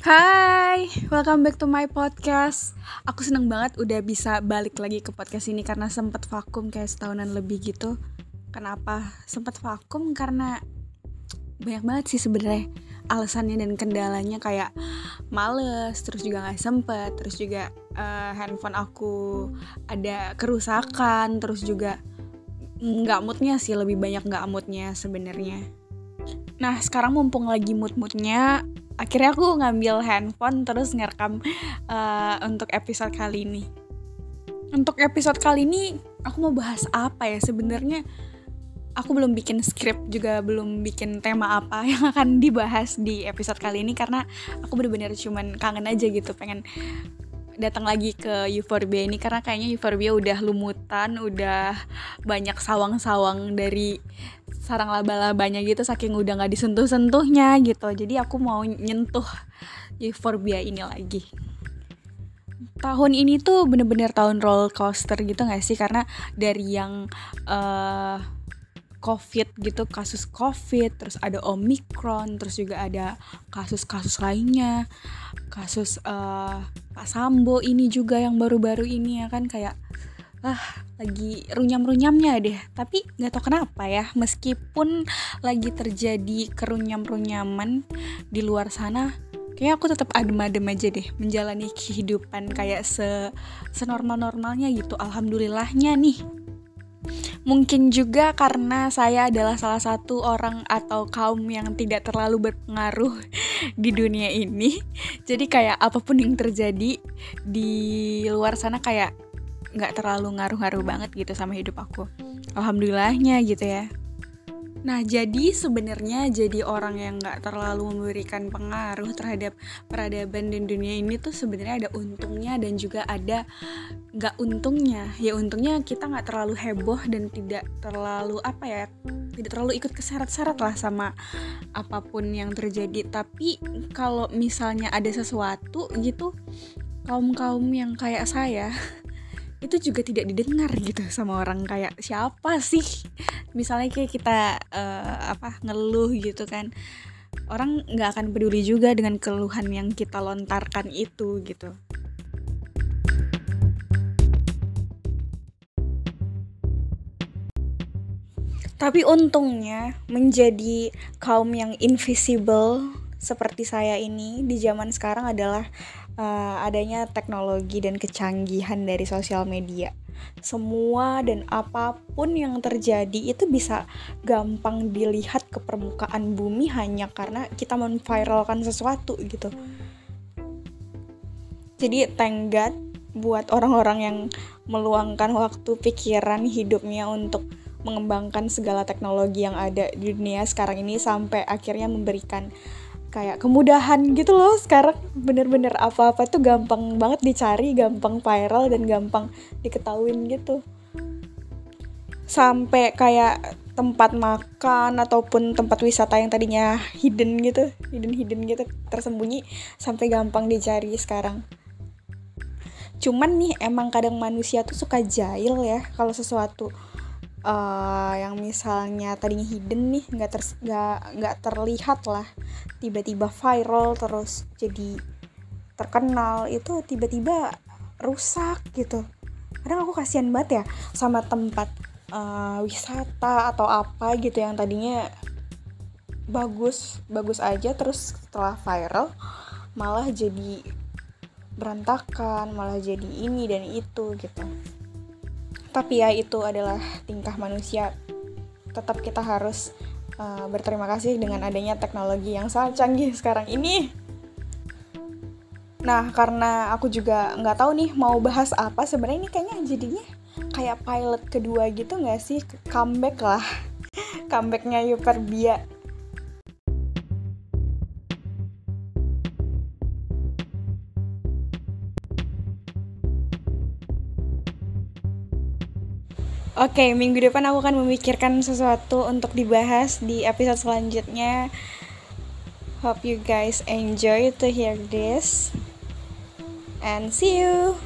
Hai, welcome back to my podcast. Aku seneng banget udah bisa balik lagi ke podcast ini karena sempet vakum kayak setahunan lebih gitu. Kenapa sempet vakum? Karena banyak banget sih sebenarnya alasannya dan kendalanya kayak males, terus juga nggak sempet, terus juga uh, handphone aku ada kerusakan, terus juga nggak moodnya sih lebih banyak nggak moodnya sebenarnya. Nah sekarang mumpung lagi mood-moodnya akhirnya aku ngambil handphone terus ngerekam uh, untuk episode kali ini. Untuk episode kali ini aku mau bahas apa ya? Sebenarnya aku belum bikin skrip juga belum bikin tema apa yang akan dibahas di episode kali ini karena aku bener-bener cuman kangen aja gitu pengen datang lagi ke Euphorbia ini karena kayaknya Euphorbia udah lumutan, udah banyak sawang-sawang dari sarang laba-labanya gitu saking udah nggak disentuh-sentuhnya gitu. Jadi aku mau nyentuh Euphorbia ini lagi. Tahun ini tuh bener-bener tahun roller coaster gitu gak sih? Karena dari yang uh, COVID gitu, kasus COVID, terus ada Omicron, terus juga ada kasus-kasus lainnya, kasus uh, Pak Sambo ini juga yang baru-baru ini ya kan kayak ah lagi runyam-runyamnya deh. Tapi nggak tahu kenapa ya meskipun lagi terjadi kerunyam-runyaman di luar sana kayak aku tetap adem-adem aja deh menjalani kehidupan kayak se senormal-normalnya gitu. Alhamdulillahnya nih. Mungkin juga karena saya adalah salah satu orang atau kaum yang tidak terlalu berpengaruh di dunia ini. Jadi kayak apa pun yang terjadi di luar sana kayak nggak terlalu ngaruh-ngaruh banget gitu sama hidup aku. Alhamdulillahnya gitu ya. Nah, jadi sebenarnya jadi orang yang nggak terlalu memberikan pengaruh terhadap peradaban dan dunia ini tuh sebenarnya ada untungnya dan juga ada nggak untungnya. Ya untungnya kita nggak terlalu heboh dan tidak terlalu apa ya, tidak terlalu ikut keseret-seret lah sama apa pun yang terjadi. Tapi kalau misalnya ada sesuatu gitu, kaum kaum yang kayak saya itu juga tidak didengar gitu sama orang kayak siapa sih? Misalnya kayak kita uh, apa ngeluh gitu kan. Orang nggak akan peduli juga dengan keluhan yang kita lontarkan itu gitu. Tapi untungnya menjadi kaum yang invisible seperti saya ini di zaman sekarang adalah uh, adanya teknologi dan kecanggihan dari sosial media. Semua dan apa pun yang terjadi itu bisa gampang dilihat ke permukaan bumi hanya karena kita memviralkan sesuatu gitu. Jadi God buat orang-orang yang meluangkan waktu pikiran hidupnya untuk mengembangkan segala teknologi yang ada di dunia sekarang ini sampai akhirnya memberikan kayak kemudahan gitu loh sekarang. Bener-bener apa-apa tuh gampang banget dicari gampang viral dan gampang diketahuin gitu. Sampai kayak tempat makan ataupun tempat wisata yang tadinya hidden gitu hidden hidden gitu tersembunyi sampai gampang dicari sekarang. Cuman nih emang kadang manusia tuh suka jahil ya kalau sesuatu uh, yang misalnya tadinya hidden nih nggak ter nggak nggak terlihat lah tiba-tiba viral terus jadi terkenal itu tiba-tiba rusak gitu. Kadang aku kasihan banget ya sama tempat uh, wisata atau apa gitu yang tadinya bagus bagus aja terus setelah viral malah jadi berantakan malah jadi ini dan itu gitu. Tapi ya itu adalah tingkah manusia. Tetap kita harus uh, berterima kasih dengan adanya teknologi yang sangat canggih sekarang ini. Nah karena aku juga nggak tahu nih mau bahas apa sebenarnya ini kayaknya jadinya kayak pilot kedua gitu nggak sih? Comeback lah. Comebacknya Yuperbia Oke, okay, minggu depan aku akan memikirkan sesuatu untuk dibahas di episode selanjutnya. Hope you guys enjoy to hear this. And see you.